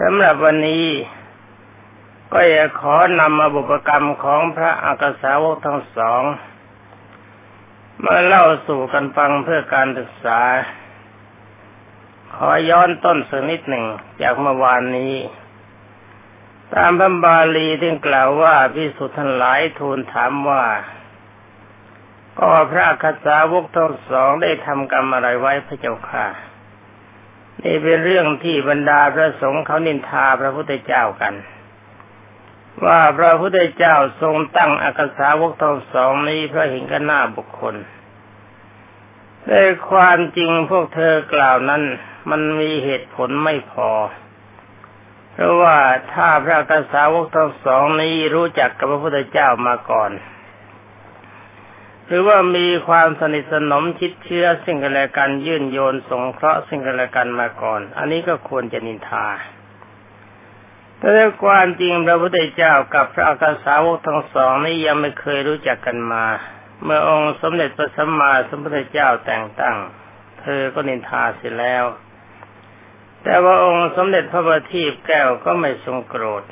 สำหรับวันนี้ก็อยากขอนำมาบุปกรรมของพระอักษาวกทั้งสอง มาเล่าสู่กันฟังเพื่อการศึกษา ขอย้อนต้นสักนิดหนึ่งจากเมื่อวานนี้ ตามพระบาลีที่กล่าวว่าพิสุทธิ์ทั้งหลายทูลถามว่า ก็พระอักษาวกทั้งสองได้ทำกรรมอะไรไว้พระเจ้าค่ะ นี่เป็นเรื่องที่บรรดาพระสงฆ์เขานินทาพระพุทธเจ้ากัน ว่าพระพุทธเจ้าทรงตั้งอักษาวกทั้งสองนี้พระเห็นกันหน้าบุคคลในความจริงพวกเธอกล่าวนั้น มันมีเหตุผลไม่พอ เพราะว่าถ้าพระอักษาวกทั้งสองนี้รู้จักกับพระพุทธเจ้ามาก่อน หรือว่ามีความสนิทสนมชิดเชื้อสิ่งกันและกันยื่นโยนสงเคราะห์สิ่งกันและกันมาก่อน อันนี้ก็ควรจะนินทาแต่ในความจริงพระพุทธเจ้ากับพระอาคาสาวกทั้งสองนี้ยังไม่เคยรู้จักกันมา เมื่อองค์สมเด็จพระสัมมาสัมพุทธเจ้าแต่งตั้ง เธอก็นินทาเสียแล้ว แต่ว่าองค์สมเด็จพระบัณฑิตแก้วก็ไม่ทรงโกรธ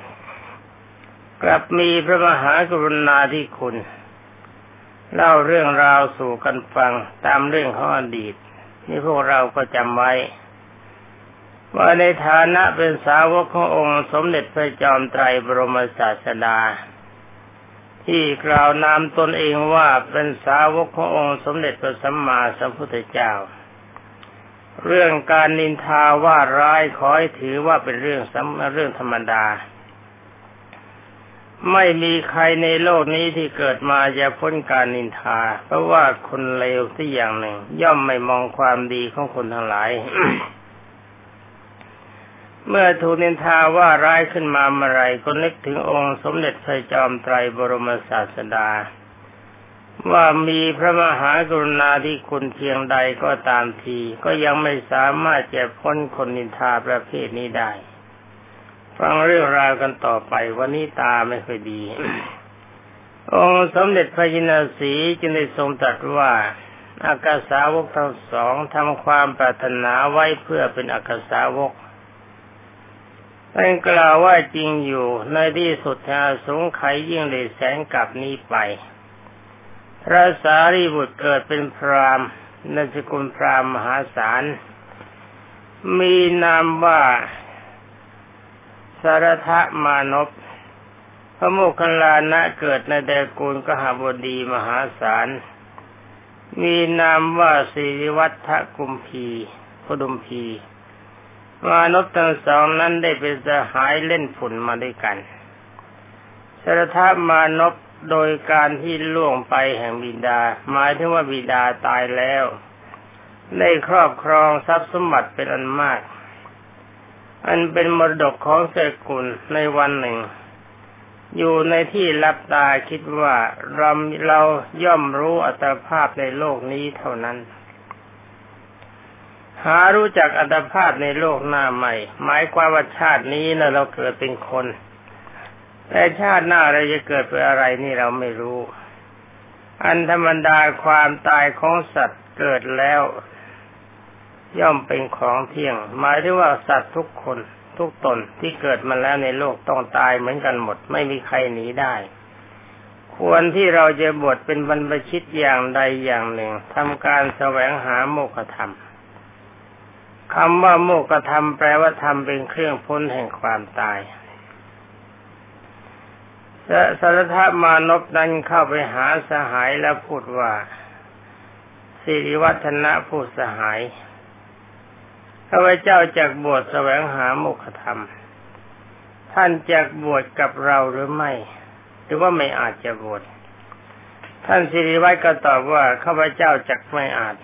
กลับมีพระมหากรุณาธิคุณ เล่าเรื่องราวสู่กันฟังตามเรื่องของอดีต นี่พวกเราก็จำไว้ ว่าในฐานะเป็นสาวกขององค์สมเด็จพระจอมไตรบรมศาสดา ที่กล่าวนามตนเองว่าเป็นสาวกขององค์สมเด็จพระสัมมาสัมพุทธเจ้า เรื่องการนินทาว่าร้ายขอให้ถือว่าเป็นเรื่องสำเรื่องธรรมดา ไม่มีใครในโลกนี้ที่เกิดมาจะพ้นการนินทา เพราะว่าคนเลวที่อย่างหนึ่ง ย่อมไม่มองความดีของคนทั้งหลาย เมื่อถูกนินทาว่าร้ายขึ้นมาเมื่อไรก็นึกถึงองค์สมเด็จพระจอมไตรบรมศาสดา ว่ามีพระมหากรุณาธิคุณเพียงใดก็ตามที ก็ยังไม่สามารถจะพ้นคนนินทาประเภทนี้ได้ ฟังเรื่องราวกันต่อไป วันนี้ตาไม่ค่อยดี องค์สมเด็จพระยินาสีจึงได้ทรงตรัสว่าอากาสาวกทั้งสองทำความปรารถนาไว้เพื่อเป็นอากาสาวกท่านกล่าวว่าจริงอยู่ในที่สุดแห่งสงไขยิ่งเลยแสงกลับนี้ไป พระสารีบุตรเกิดเป็นพรามนสกุลพรามมหาศาล มีนามว่า สารทะมานพพระโมคคัลลานะเกิดในแดกูลกหบดีมหาศาล มีนามว่าสิริวัฒกุมพีพดุมพีมานพทั้งสองนั้นได้เป็นสหายเล่นฝุ่นมาด้วยกันสารทมานพโดยการที่ล่วงไปแห่งบิดา หมายถึงว่าบิดาตายแล้ว ได้ครอบครองทรัพย์สมบัติเป็นอันมาก อันเป็นมรดกของเสกุลในวันหนึ่ง อยู่ในที่รับตาคิดว่าเราเราย่อมรู้อัตภาพในโลกนี้เท่านั้น หารู้จักอัตภาพในโลกหน้าใหม่ หมายความว่าชาตินี้นะเราเกิดเป็นคน แต่ชาติหน้าเราจะเกิดเป็นอะไรนี่เราไม่รู้ อันธรรมดาความตายของสัตว์เกิดแล้ว ย่อมเป็นของเที่ยง หมายถึงว่าสัตว์ทุกคนทุกตนที่เกิดมาแล้วในโลกต้องตายเหมือนกันหมด ไม่มีใครหนีได้ ควรที่เราจะบวชเป็นบรรพชิตอย่างใดอย่างหนึ่งทำการแสวงหาโมกธรรมคำว่าโมกธรรมแปลว่าธรรมเป็นเครื่องพ้นแห่งความตายสารธามานพนั้นเข้าไปหาสหายแล้วพูดว่าสิริวัฒนะผู้สหาย ข้าพเจ้าจากบวชแสวงหาโมฆะธรรม ท่านจากบวชกับเราหรือไม่ หรือว่าไม่อาจจะบวชท่านสิริวัตรก็ตอบว่าข้าพเจ้าจักไม่อาจ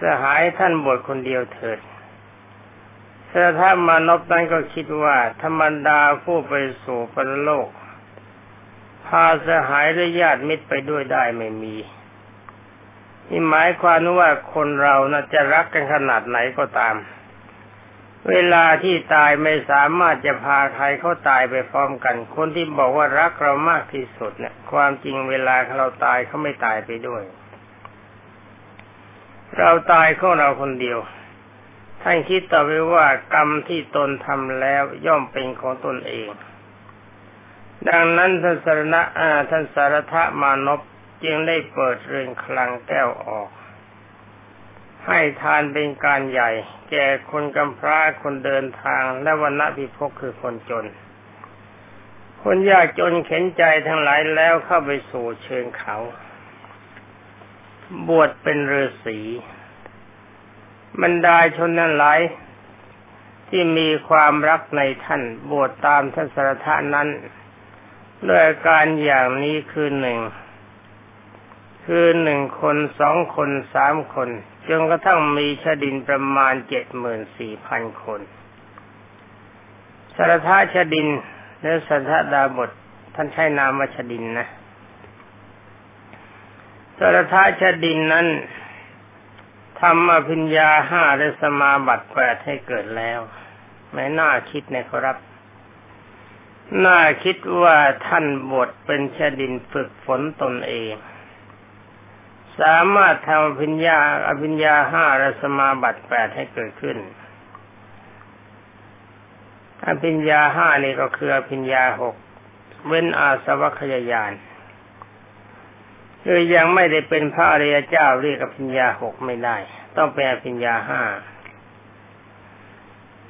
สหายท่านบวชคนเดียวเถิดสถามานพนั้นก็คิดว่าธรรมดาผู้ไปสู่ปรโลก พาสหายและญาติมิตรไปด้วยได้ไม่มี นี่หมายความว่าคนเรานะ่จะรักกันขนาดไหนก็ตาม เวลาที่ตายไม่สามารถจะพาใครเขาตายไปพร้อมกัน คนที่บอกว่ารักเรามากที่สุดเนี่ย ความจริงเวลาเราตายเขาไม่ตายไปด้วย เราตายของเราคนเดียวท่านคิดต่อไปว่ากรรมที่ตนทำแล้วย่อมเป็นของตนเอง ดังนั้นท่านสารณะท่านสารทะมานพ จึงได้เปิดเรือนคลังแก้วออก ให้ทานเป็นการใหญ่ แก่คนกำพร้าคนเดินทางและวันณะพิภพคือคนจน คนยากจนเข็นใจทั้งหลายแล้วเข้าไปสู่เชิงเขา บวชเป็นฤาษีบรรดาชนนั้นหลายที่มีความรักในท่านบวชตามท่านสารทานั้น ด้วยการอย่างนี้คือหนึ่ง คือหนึ่งคนสองคนสามคนจนกระทั่งมีชดินประมาณเจ็ดหมื่นสี่พันคนสารทาชดินและสัทดาบทท่านใช้นามวชดินนะสารทาชดินนั้นทำอภิญญาห้าและสมาบัติแปดให้เกิดแล้วไม่น่าคิดนะครับ น่าคิดว่าท่านบทเป็นชดินฝึกฝนตนเอง สามารถทำอภิญญาอภิญญาห้าและสมาบัติแปดให้เกิดขึ้นอภิญญาห้านี่ก็คืออภิญญาหกเว้นอาสวัคยายานคือยังไม่ได้เป็นพระอริยเจ้าเรียกอภิญญาหกไม่ได้ ต้องเป็นอภิญญาห้า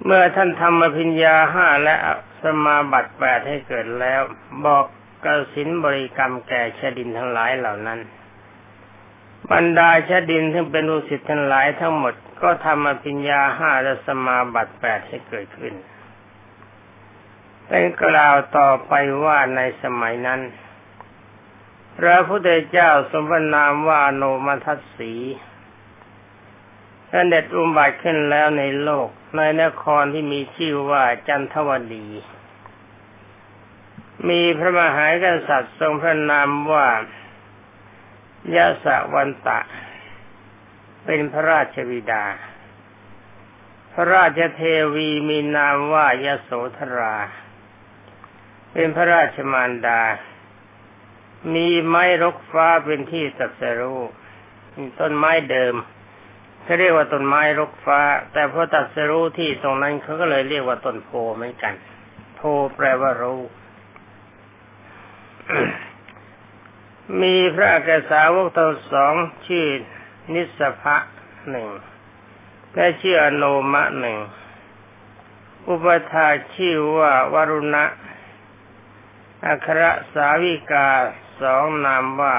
เมื่อท่านทำอภิญญาห้าและสมาบัติแปดให้เกิดแล้ว บอกกสินบริกรรมแก่ชดินทั้งหลายเหล่านั้น บรรดาชาดินที่เป็นอุสิตทั้งหลายทั้งหมดก็ทำอภิญญาห้าและสมาบัติแปดให้เกิดขึ้นเป็นกล่าวต่อไปว่าในสมัยนั้น พระพุทธเจ้าสมบนามว่าโนมัทัสสีท่านเด็ดอุบัติขึ้นแล้วในโลกในนครที่มีชื่อว่าจันทวดี มีพระมหากษัตริย์ทรงพระนามว่า ยะสะวันตะ เป็นพระราชบิดา พระราชเทวีมีนามว่ายโสธรา เป็นพระราชมารดา มีไม้รกฟ้าเป็นที่ตัดสรู้ต้นไม้เดิมเขาเรียกว่าต้นไม้รกฟ้า แต่พอตัดสรู้ที่ตรงนั้นเขาก็เลยเรียกว่าต้นโพเหมือนกัน โพแปลว่ารู้ มีพระอักษาวกทั้งสองชื่อนิสภะหนึ่งและชื่ออโนมะหนึ่ง อุปถาชื่อว่าวรุณะ อัครสาวิกาสองนามว่า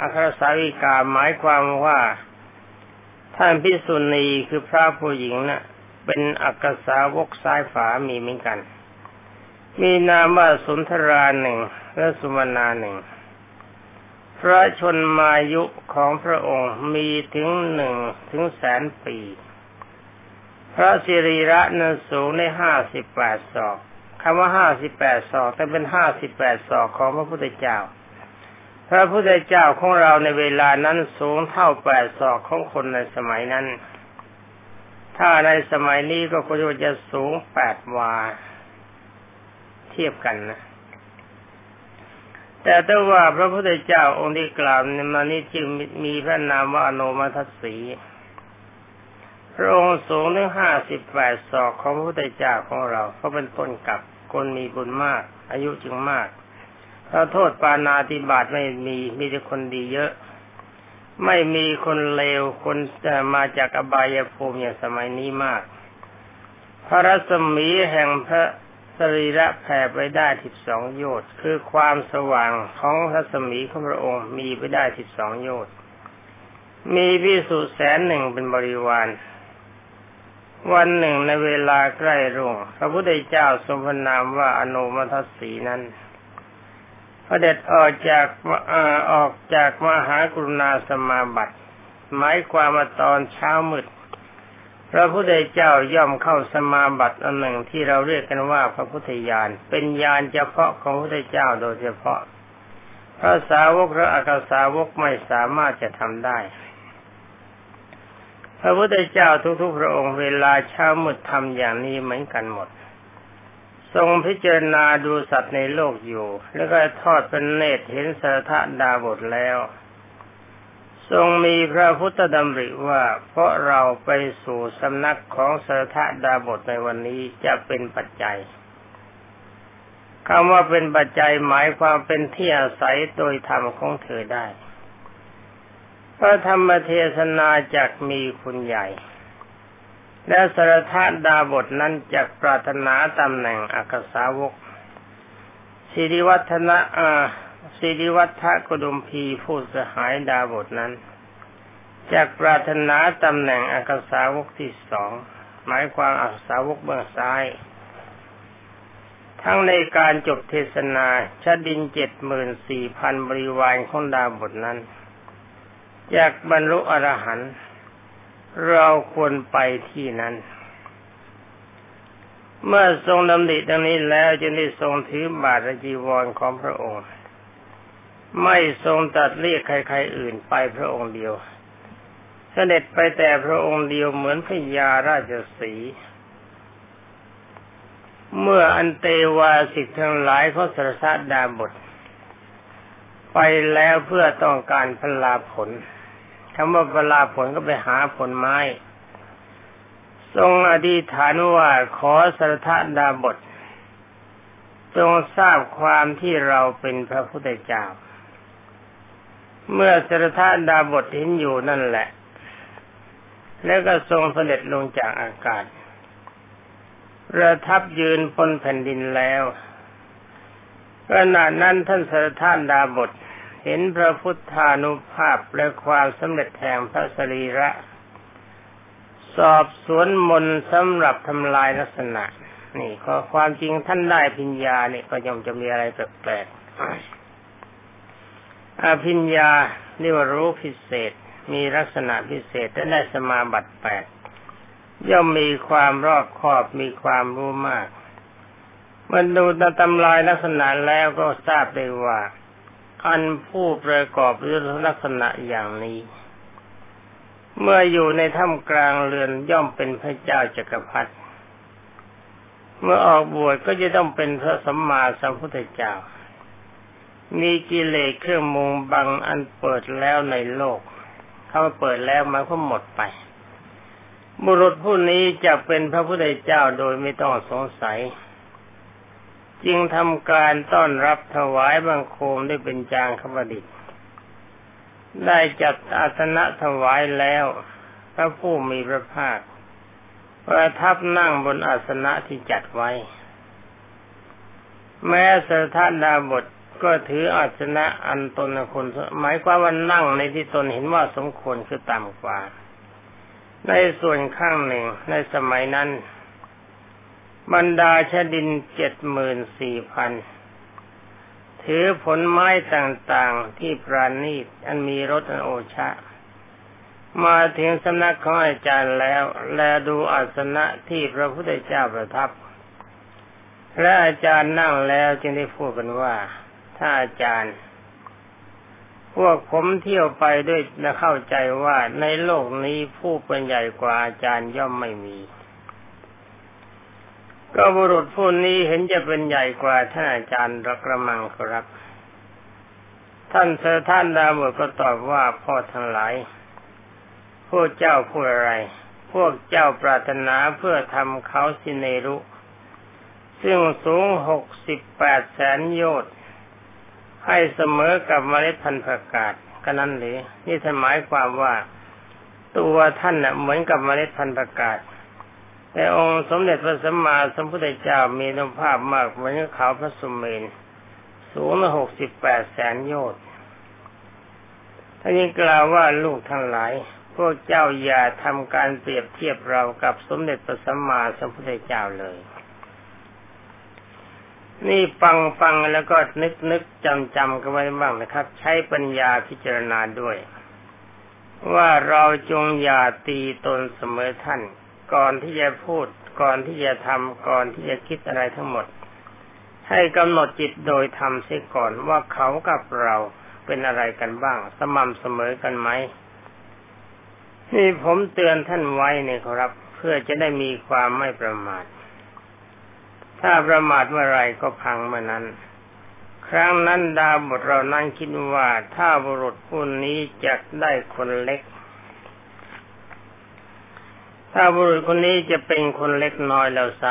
อัครสาวิกาหมายความว่า ท่านพิสุณีคือพระผู้หญิงนะ่ะ เป็นอักษาวกซ้ายฝามีเหมือนกัน มีนามว่าสุนทราหนึ่งและสุมาณาหนึ่ง พระชนมายุของพระองค์มีถึงหนึ่งถึงแสนปี พระสิริระนั้นสูงในห้าสิบแปดศอกคำว่าห้าสิบแปดศอกแต่เป็นห้าสิบแปดศอกของพระพุทธเจ้า พระพุทธเจ้าของเราในเวลานั้นสูงเท่าแปดศอกของคนในสมัยนั้น ถ้าในสมัยนี้ก็ควรจะสูงแปดวา เทียบกันนะ แต่ถ้าว่าพระพุทธเจ้าองค์ที่กล่าวในมานี้จึงมีพระนามว่าอนุมัติสีพระองค์สูงถึงห้าสิบแปดศอกของพระพุทธเจ้าของเราเขาเป็นต้นกับคนมีบุญมาก อายุจึงมากถ้าโทษปานาติบาตไม่มีมีแต่คนดีเยอะ ไม่มีคนเลวคนจะมาจากอบายภูมิอย่างสมัยนี้มาก พระรัศมีแห่งพระ สรีระแผ่ไปได้สิบสองโยชน์คือความสว่างของรัศมีของพระองค์มีไปได้สิบสองโยชน์มีพิสุแสนหนึ่งเป็นบริวาร วันหนึ่งในเวลาใกล้รุ่งพระพุทธเจ้าทรงพระนามว่าอนุมัติสีนั้นพระเด็จออกจากออกจากมหากรุณาสมาบัติ หมายความว่าตอนเช้ามืด พระพุทธเจ้าย่อมเข้าสมาบัติอันหนึ่งที่เราเรียกกันว่าพระพุทธญาณเป็นญาณเฉพาะของพระพุทธเจ้าโดยเฉพาะ พระสาวกพระอักสาวกไม่สามารถจะทำได้ พระพุทธเจ้าทุกๆพระองค์เวลาเช้ามืดทำอย่างนี้เหมือนกันหมด ทรงพิจารณาดูสัตว์ในโลกอยู่ แล้วก็ทอดเป็นเนตรเห็นสารทดาบทแล้ว ทรงมีพระพุทธดำริว่า เพราะเราไปสู่สำนักของสรทดาบทในวันนี้จะเป็นปัจจัยคำว่าเป็นปัจจัยหมายความเป็นที่อาศัยโดยธรรมของเธอได้พระธรรมเทศนาจากมีคุณใหญ่ และสรทดาบทนั้นจากปรารถนาตำแหน่งอักษาวกสิริวัฒนะอา สิริวัฒกุดุมพีผู้สหายดาบทนั้นจากปรารถนาตำแหน่งอักษาวกที่สองหมายความอักษาวกเบื้องซ้าย ทั้งในการจบเทศนาชดินเจ็ดหมื่นสี่พันบริวารของดาบทนั้นจากบรรลุอรหันต์เราควรไปที่นั้น เมื่อทรงดำริดังนี้แล้วจึงได้ทรงถือบาทจีวรของพระองค์ ไม่ทรงตัดเรียกใครๆอื่นไปพระองค์เดียว เสด็จไปแต่พระองค์เดียวเหมือนพญาราชสีเมื่ออันเตวาสิกทั้งหลายเขาสรสดาบท ไปแล้วเพื่อต้องการพลาผลคำว่าเวลาผลก็ไปหาผลไม้ ทรงอธิษฐานว่าขอสรทดาบทจงทราบความที่เราเป็นพระพุทธเจ้า เมื่อสรทดาบทเห็นอยู่นั่นแหละ แล้วก็ทรงเสด็จลงจากอากาศประทับยืนบนแผ่นดินแล้วขณะนั้นท่านสรทดาบทเห็นพระพุทธานุภาพและความสำเร็จแห่งพระสรีระ สอบสวนมนสำหรับทำลายลักษณะ นี่ก็ความจริงท่านได้พิญญาเนี่ยก็ย่อมจะมีอะไรแปลกๆ อภิญญาเรียกว่ารู้พิเศษ มีลักษณะพิเศษและได้สมาบัติแปดย่อมมีความรอบคอบมีความรู้มาก มันดูตำลายลักษณะแล้วก็ทราบได้ว่าอันผู้ประกอบด้วยลักษณะอย่างนี้ เมื่ออยู่ในถ้ำกลางเรือนย่อมเป็นพระเจ้าจักรพรรดิเมื่อออกบวชก็จะต้องเป็นพระสัมมาสัมพุทธเจ้า มีกิเลสเครื่องมุงบังอันเปิดแล้วในโลก เขาเปิดแล้วมันก็หมดไป บุรุษผู้นี้จะเป็นพระพุทธเจ้าโดยไม่ต้องสงสัย จึงทำการต้อนรับถวายบังคมได้เป็นจางขบดิษได้จัดอาสนะถวายแล้วพระผู้มีพระภาคประทับนั่งบนอาสนะที่จัดไว้ แม้สถานดาบท ก็ถืออาสนะอันตนคนหมายความว่านั่งในที่ตนเห็นว่าสมควรคือต่ำกว่า ในส่วนข้างหนึ่งในสมัยนั้น บรรดาชดินเจ็ดหมื่นสี่พันถือผลไม้ต่างๆที่ปราณีตอันมีรสอันโอชะ มาถึงสำนักของอาจารย์แล้ว แลดูอาสนะที่พระพุทธเจ้าประทับ และอาจารย์นั่งแล้วจึงได้พูดกันว่า ถ้าอาจารย์ พวกผมเที่ยวไปด้วยนะเข้าใจว่าในโลกนี้ผู้เป็นใหญ่กว่าอาจารย์ย่อมไม่มี ก็บุรุษผู้นี้เห็นจะเป็นใหญ่กว่าท่านอาจารย์รักระมังครับ ท่านเสอท่านดาวก็ตอบว่าพ่อทั้งหลายพวกเจ้าพูดอะไร พวกเจ้าปรารถนาเพื่อทำเขาสิเนรุ ซึ่งสูงหกสิบแปดแสนโยชน์ ให้เสมอกับเมล็ดพันธุ์ผักกาดก็นั้นหรือนี่ท่านหมายความว่า ตัวท่านน่ะเหมือนกับเมล็ดพันธุ์ผักกาดแต่องค์สมเด็จพระสัมมาสัมพุทธเจ้ามีนุภาพมากเหมือนเขาพระสุเมนสูงหกสิบแปดแสนโยชน์ท่านยังกล่าวว่าลูกทั้งหลาย พวกเจ้าอย่าทำการเปรียบเทียบเรากับสมเด็จพระสัมมาสัมพุทธเจ้าเลย นี่ฟังฟังแล้วก็นึกนึกจำจำกันไว้บ้างนะครับ ใช้ปัญญาพิจารณาด้วย ว่าเราจงอย่าตีตนเสมอท่าน ก่อนที่จะพูด ก่อนที่จะทำก่อนที่จะคิดอะไรทั้งหมด ให้กำหนดจิตโดยทำเสียก่อนว่าเขากับเราเป็นอะไรกันบ้าง สม่ำเสมอกันไหมนี่ผมเตือนท่านไว้เนี่ยครับ เพื่อจะได้มีความไม่ประมาท ถ้าประมาทเมื่อไรก็พังเมื่อนั้น ครั้งนั้นดาบทเรานั้นคิดว่าถ้าบุรุษผู้นี้จะได้คนเล็ก ถ้าบุรุษคนนี้จะเป็นคนเล็กน้อยแล้วไซ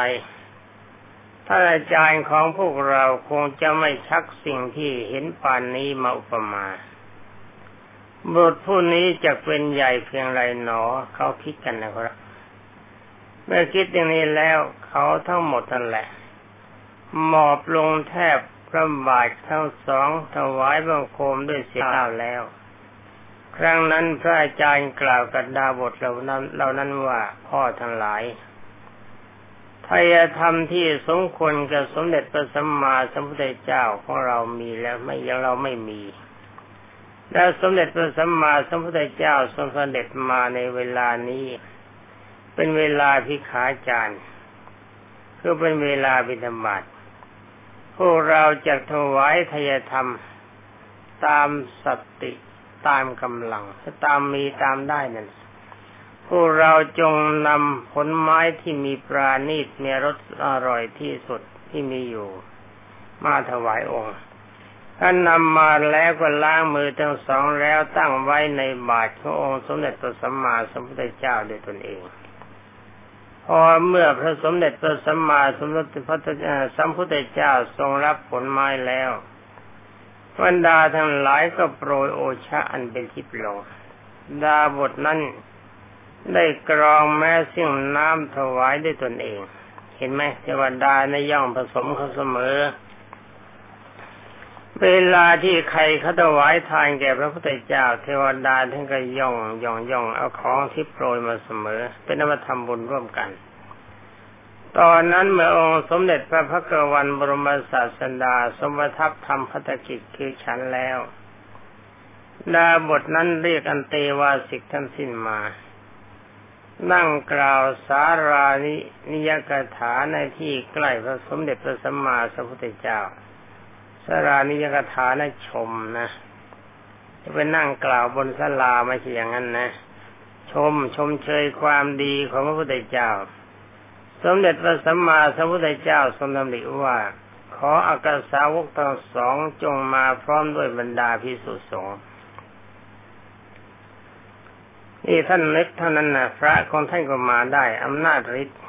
ถ้าอาจารย์ของพวกเราคงจะไม่ชักสิ่งที่เห็นปานนี้มาอุปมาบุตรผู้นี้จะเป็นใหญ่เพียงไรหนอ เขาคิดกันนะคร เมื่อคิดอย่างนี้แล้วเขาทั้งหมดนั่นแหละ หมอบลงแทบพระบาททั้งสองถวายบังคมด้วยเสียงแล้ว ครั้งนั้นพระอาจารย์กล่าวกับดาบทเหล่านั้นเหล่านั้นว่าพ่อทั้งหลายทายธรรมที่สมควรกับสมเด็จพระสัมมาสัมพุทธเจ้าของเรามีแล้วไม่ยังเราไม่มี แล้วสมเด็จพระสัมมาสัมพุทธเจ้าทรงเสด็จมาในเวลานี้ เป็นเวลาพิขาจารย์คือเป็นเวลาบิณฑบาตพวกเราจะถวายทายธรรม ตามสติตามกำลังตามมีตามได้นั่นพวกเราจงนำผลไม้ที่มีปราณีตมีรสอร่อยที่สุดที่มีอยู่ มาถวายองค์ท่านนำมาแล้วก็ล้างมือทั้งสองแล้วตั้งไว้ในบาตรขององค์สมเด็จพระสัมมาสัมพุทธเจ้าด้วยตนเอง พอเมื่อพระสมเด็จพระสัมมาสัมพุทธสัมพุทธเจ้าทรงรับผลไม้แล้วบรรดาทั้งหลายก็โปรยโอชะอันเป็นทิพย์ลง ดาบทนั้นได้กรองแม้ซึ่งน้ำถวายด้วยตนเอง เห็นไหมเทวดาในย่องผสมเขาเสมอ เวลาที่ใครเขาถวายทานแก่พระพุทธเจ้า เทวดาท่านก็ย่องย่องย่องเอาของที่โปรยมาเสมอ เป็นนวัตธรรมบุญร่วมกัน ตอนนั้นเมื่อองค์สมเด็จพระพักวันบรมศาสดา สมทัพทำพัฒกิจคือฉันแล้วดาบทนั้นเรียกอันเตวาสิกท่านสิ้นมา นั่งกล่าวสารานินิยกถาในที่ใกล้พระสมเด็จพระสัมมาสัมพุทธเจ้า สารานิยกถานะชมนะจะไปนั่งกล่าวบนศาลาไม่ใช่อย่างนั้นนะ ชมชมเชยความดีของพระพุทธเจ้า สมเด็จพระสัมมาสัมพุทธเจ้าทรงดำริว่า ขออากาสาวกทั้งสองจงมาพร้อมด้วยบรรดาพิสุสงฆ์นี่ท่านนึกเท่านั้นนะพระของท่านก็มาได้อำนาจฤทธิ์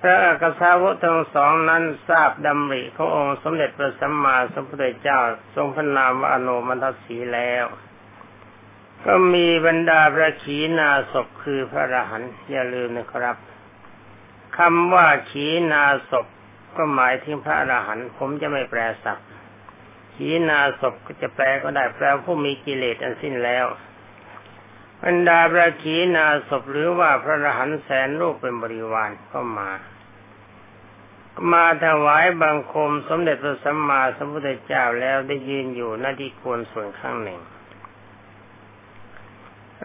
พระอักษาวกทั้งสองนั้นทราบดำริขององค์สมเด็จพระสัมมาสัมพุทธเจ้าทรงพระนามว่าอนุมันทสีแล้ว ก็มีบรรดาพระขีณาศพคือพระรหันอย่าลืมนะครับคำว่าขีณาศพก็หมายถึงพระอรหันต์ผมจะไม่แปลศัพท์ขีณาศพก็จะแปลก็ได้แปลผู้มีกิเลสอันสิ้นแล้ว บรรดาพระขีณาศพหรือว่าพระรหันแสนรูปเป็นบริวารก็มา มาถวายบังคมสมเด็จพระสัมมาสัมพุทธเจ้าแล้วได้ยืนอยู่หน้าที่ควรส่วนข้างหนึ่ง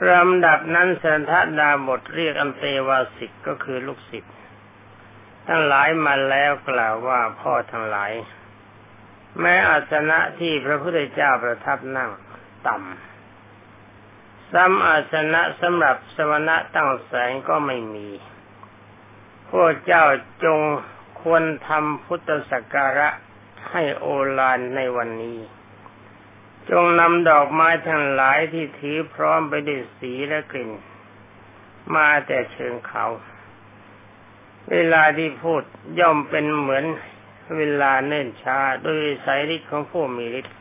ลำดับนั้นสันทดาบทเรียกอันเตวาสิกก็คือลูกศิษย์ทั้งหลายมาแล้วกล่าวว่าพ่อทั้งหลาย แม้อาสนะที่พระพุทธเจ้าประทับนั่งต่ำ ซ้ำอาสนะสำหรับสมณะตั้งแสงก็ไม่มี พวกเจ้าจงควรทำพุทธสักการะให้โอฬารในวันนี้ จงนำดอกไม้ทั้งหลายที่ถือพร้อมไปด้วยสีและกลิ่น มาแต่เชิงเขา เวลาที่พูดย่อมเป็นเหมือนเวลาเนิ่นช้าโดยสายฤทธิ์ของผู้มีฤทธิ์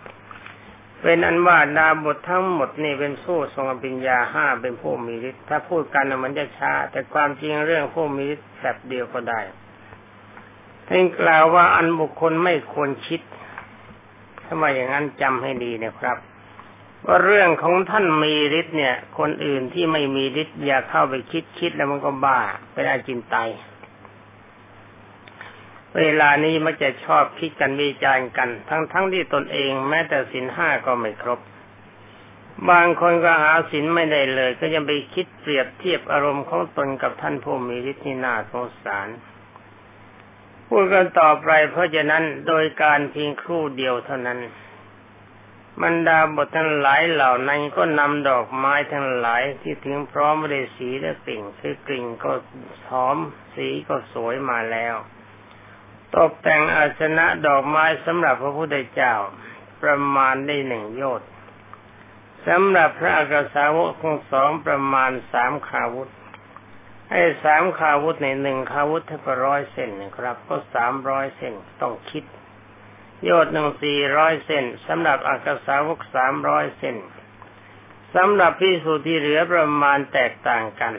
เป็นอันว่าดาบททั้งหมดนี่เป็นสู้ทรงปัญญาห้าเป็นผู้มีฤทธิ์ถ้าพูดกันมันจะช้าแต่ความจริงเรื่องผู้มีฤทธิ์แบบเดียวก็ได้ท่านกล่าวว่าอันบุคคลไม่ควรคิดถ้ามาอย่างนั้นจำให้ดีนะครับ ว่าเรื่องของท่านมีฤทธิ์เนี่ย คนอื่นที่ไม่มีฤทธิ์อย่าเข้าไปคิดคิดแล้วมันก็บ้าเป็นอาจินไตย เวลานี้มักจะชอบคิดกันวิจารณ์กัน ทั้งทั้งที่ตนเองแม้แต่สินห้าก็ไม่ครบ บางคนก็หาสินไม่ได้เลย ก็ยังไปคิดเปรียบเทียบอารมณ์ของตนกับท่านผู้มีฤทธิ์ที่น่าสงสารพูดกันต่อไปเพราะฉะนั้นโดยการเพียงครู่เดียวเท่านั้นบรรดาบททั้งหลายเหล่านั้นก็นำดอกไม้ทั้งหลายที่ถึงพร้อมด้วยสีและกลิ่นคือกลิ่นก็หอมสีก็สวยมาแล้ว ตกแต่งอาสนะดอกไม้สำหรับพระพุทธเจ้าประมาณได้หนึ่งโยชน์สำหรับพระอักษาวกของสองประมาณสามขาวุธให้สามขาวุธในหนึ่งขาวุธถ้าก็ร้อยเส้นนะครับ ก็สามร้อยเส้นต้องคิด โยชน์หนึ่งสี่ร้อยเส้นสำหรับอักษาวกสามร้อยเส้นสำหรับพิสูจน์ที่เหลือประมาณแตกต่างกัน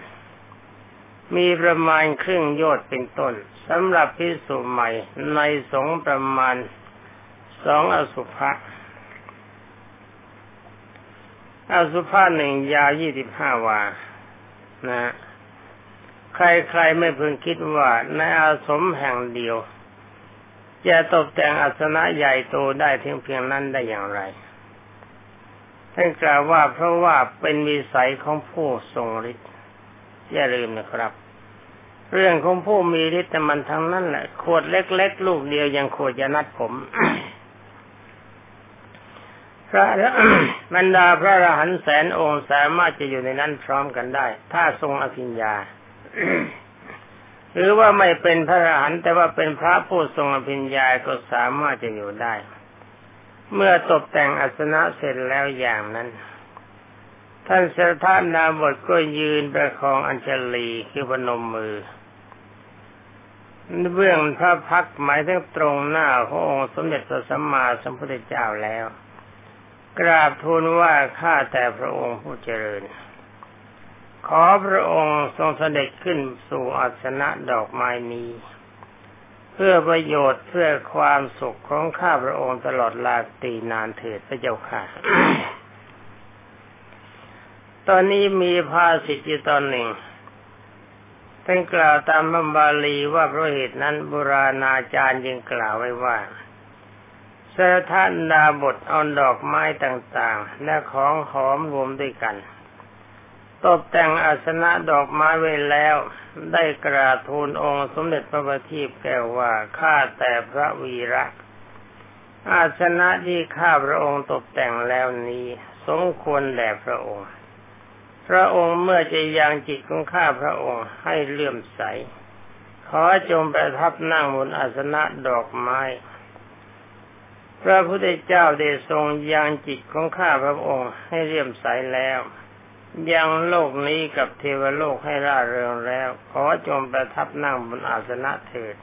มีประมาณครึ่งโยชน์เป็นต้นสำหรับพิสูจน์ใหม่ในสงประมาณสองอสุภะอสุภาหนึ่งยาวยี่สิบห้าวา นะ ใครๆไม่พึงคิดว่าในอาสมแห่งเดียว จะตกแต่งอัสนะใหญ่โตได้เพียงเพียงนั้นได้อย่างไรท่านกล่าวว่าเพราะว่าเป็นวิสัยของผู้ทรงฤทธิ์ อย่าลืมนะครับ เรื่องของผู้มีฤทธิ์มันทั้งนั้นแหละขวดเล็กๆลูกเดียวยังขวดจะนัดผมพระบรรดาพระอรหันต์แสนองค์สามารถจะอยู่ในนั้นพร้อมกันได้ ถ้าทรงอภิญญา หรือว่าไม่เป็นพระอรหันต์แต่ว่าเป็นพระผู้ทรงอภิญญาก็สามารถจะอยู่ได้ เมื่อตกแต่งอัสนะเสร็จแล้วอย่างนั้น ท่านเสถานนาบทก็ยืนประคองอัญชลีคือพนมมือเบื้องพระพักหมายถึงตรงหน้าพระองค์สมเด็จพระสัมมาสัมพุทธเจ้าแล้ว กราบทูลว่าข้าแต่พระองค์ผู้เจริญ ขอพระองค์ทรงเสด็จขึ้นสู่อัสนะดอกไม้นี้ เพื่อประโยชน์เพื่อความสุขของข้าพระองค์ตลอดลาตีนานเถิดพระเจ้าค่ะ ตอนนี้มีภาสิทธิตอนหนึ่งท่านกล่าวตามบัมบาลีว่าเพราะเหตุนั้นบุราณาจารย์ยังกล่าวไว้ว่าสถานดาบทเอาดอกไม้ต่างๆ และของหอมรวมด้วยกัน ตกแต่งอาสนะดอกไม้ไว้แล้ว ได้กราบทูลองค์สมเด็จพระบัณฑิตแก้วว่าข้าแต่พระวีระ อาสนะที่ข้าพระองค์ตกแต่งแล้วนี้ สมควรแด่พระองค์ พระองค์เมื่อจะยังจิตของข้าพระองค์ให้เลื่อมใส ขอจงประทับนั่งบนอาสนะดอกไม้ พระพุทธเจ้าได้ทรงยังจิตของข้าพระองค์ให้เรียมใสแล้วยังโลกนี้กับเทวโลกให้ร่าเริงแล้ว ขอจงประทับนั่งบนอาสนะเถิด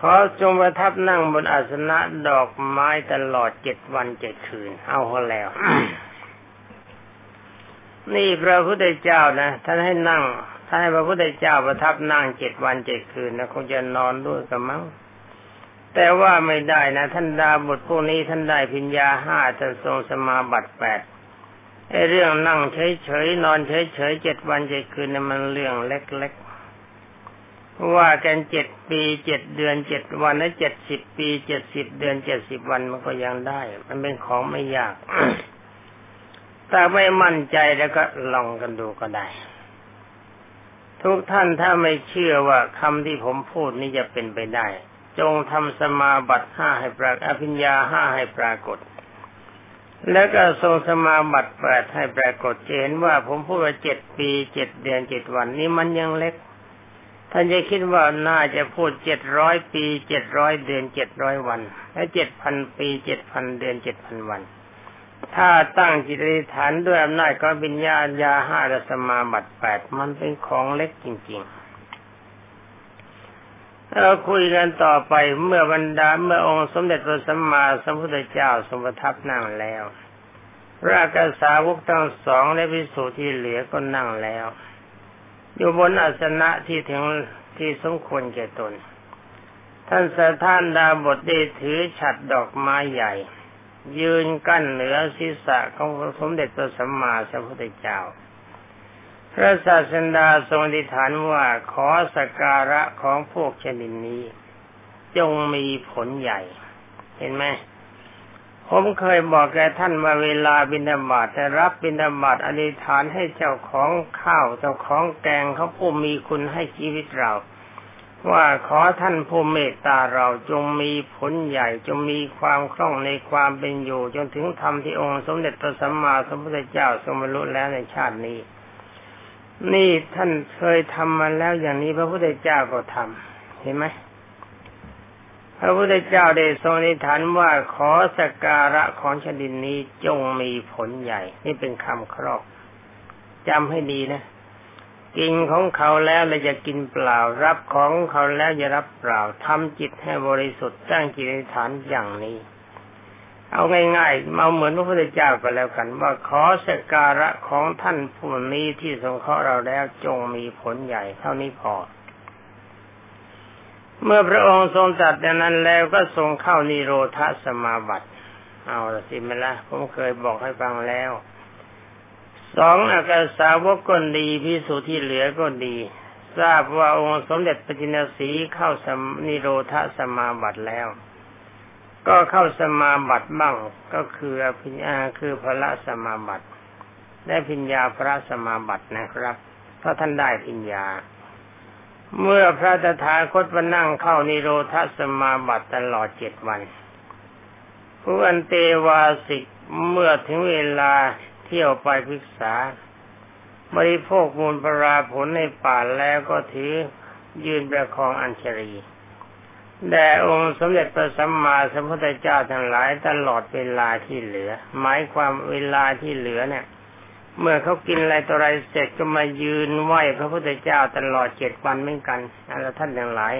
ขอจงประทับนั่งบนอาสนะดอกไม้ตลอดเจ็ดวันเจ็ดคืน เอาเขาแล้ว นี่พระพุทธเจ้านะท่านให้นั่งท่านให้พระพุทธเจ้าประทับนั่งเจ็ดวันเจ็ดคืนนะคงจะนอนด้วยกันมั้งแต่ว่าไม่ได้นะ ท่านดาบทพวกนี้ท่านได้พิญญาห้าท่านทรงสมาบัติแปดไอ้เรื่องนั่งเฉยๆนอนเฉยๆเจ็ดวันเจ็ดคืนนี่มันเรื่องเล็กๆว่ากันเจ็ดปีเจ็ดเดือนเจ็ดวันและเจ็ดสิบปีเจ็ดสิบเดือนเจ็ดสิบวันมันก็ยังได้ มันเป็นของไม่ยาก แต่ไม่มั่นใจแล้วก็ลองกันดูก็ได้ ทุกท่านถ้าไม่เชื่อว่าคำที่ผมพูดนี้จะเป็นไปได้ จงทำสมาบัติห้าให้ปรากอภิญญาห้าให้ปรากฏ แล้วก็ทรงสมาบัติแปดให้ปรากฏเห็นว่าผมพูดว่าเจ็ดปีเจ็ดเดือนเจ็ดวันนี้มันยังเล็กท่านจะคิดว่าน่าจะพูดเจ็ดร้อยปีเจ็ดร้อยเดือนเจ็ดร้อยวัน และเจ็ดพันปีเจ็ดพันเดือนเจ็ดพันวัน ถ้าตั้งจิตอธิษฐานด้วยอำนาจก็บิญญาญาห้าสมาบัติแปดมันเป็นของเล็กจริงๆเราคุยกันต่อไปเมื่อบรรดาเมื่อองค์สมเด็จพระสัมมาสัมพุทธเจ้าทรงประทับนั่งแล้วพระกษาวกทั้งสองและพิสุที่เหลือก็นั่งแล้ว อยู่บนอาสนะที่ถึงที่สมควรแก่ตน ท่านสถานดาบทได้ถือฉัดดอกไม้ใหญ่ ยืนกั้นเหนือศีรษะของสมเด็จพระสัมมาสัมพุทธเจ้า พระศาสดาทรงอธิษฐานว่าขอสการะของพวกชนิดนี้ จงมีผลใหญ่ เห็นไหมผมเคยบอกแกท่านว่าเวลาบิณฑบาตจะรับบิณฑบาตอธิษฐานให้เจ้าของข้าวเจ้าของแกงเขาผู้มีคุณให้ชีวิตเรา ว่าขอท่านผู้เมตตาเราจงมีผลใหญ่จงมีความคล่องในความเป็นอยู่จนถึงธรรมที่องค์สมเด็จพระสัมมาสัมพุทธเจ้าทรงบรรลุแล้วในชาตินี้ นี่ท่านเคยทำมาแล้วอย่างนี้พระพุทธเจ้าก็ทำเห็นไหมพระพุทธเจ้าได้ทรงนิฐานว่าขอสการะของชดินนี้จงมีผลใหญ่ นี่เป็นคำครอบจำให้ดีนะ กินของเขาแล้วเราจะกินเปล่า รับของเขาแล้วจะรับเปล่าทำจิตให้บริสุทธิ์ตั้งจิตในฐานอย่างนี้ เอาง่ายๆมาเหมือนพระพุทธเจ้าก็แล้วกัน ว่าขอสการะของท่านผู้นี้ที่ทรงเคราะห์เราแล้วจงมีผลใหญ่เท่านี้พอ เมื่อพระองค์ทรงตรัสดังนั้นแล้วก็ทรงเข้านิโรธสมาบัติ เอาละสิมละผมเคยบอกให้ฟังแล้ว สองอากาสาวกก็ดีพิสูจที่เหลือก็ดี ทราบว่าองค์สมเด็จพระจินสีเข้าสมนิโรธสมาบัติแล้ว ก็เข้าสมาบัติบ้างก็คืออภิญญาคือพระสมาบัติได้พิญญาพระสมาบัตินะครับถ้าท่านได้พิญญา เมื่อพระตถาคตมานั่งเข้านิโรธสมาบัติตลอดเจ็ดวันผู้อันเตวาสิกเมื่อถึงเวลา เที่ยวไปพิกษาบริโภคมูลปราผลในป่าแล้วก็ถือยืนประคองอัญชรีแด่องค์สมเด็จพระสัมมาสัมพุทธเจ้าทั้งหลายตลอดเวลาที่เหลือ หมายความเวลาที่เหลือเนี่ย เมื่อเขากินอะไรต่ออะไรเสร็จก็มายืนไหวพระพุทธเจ้าตลอดเจ็ดวันเหมือนกันแล้วท่านทั้งหลาย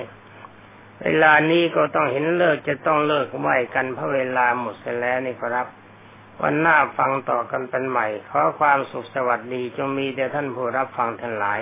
เวลานี้ก็ต้องเห็นเลิกจะต้องเลิกไหวกันเพราะเวลาหมดเสียแล้วนี่ครับ วันหน้าฟังต่อกันเป็นใหม่ ขอความสุขสวัสดีจงมีแด่ท่านผู้รับฟังทั้งหลาย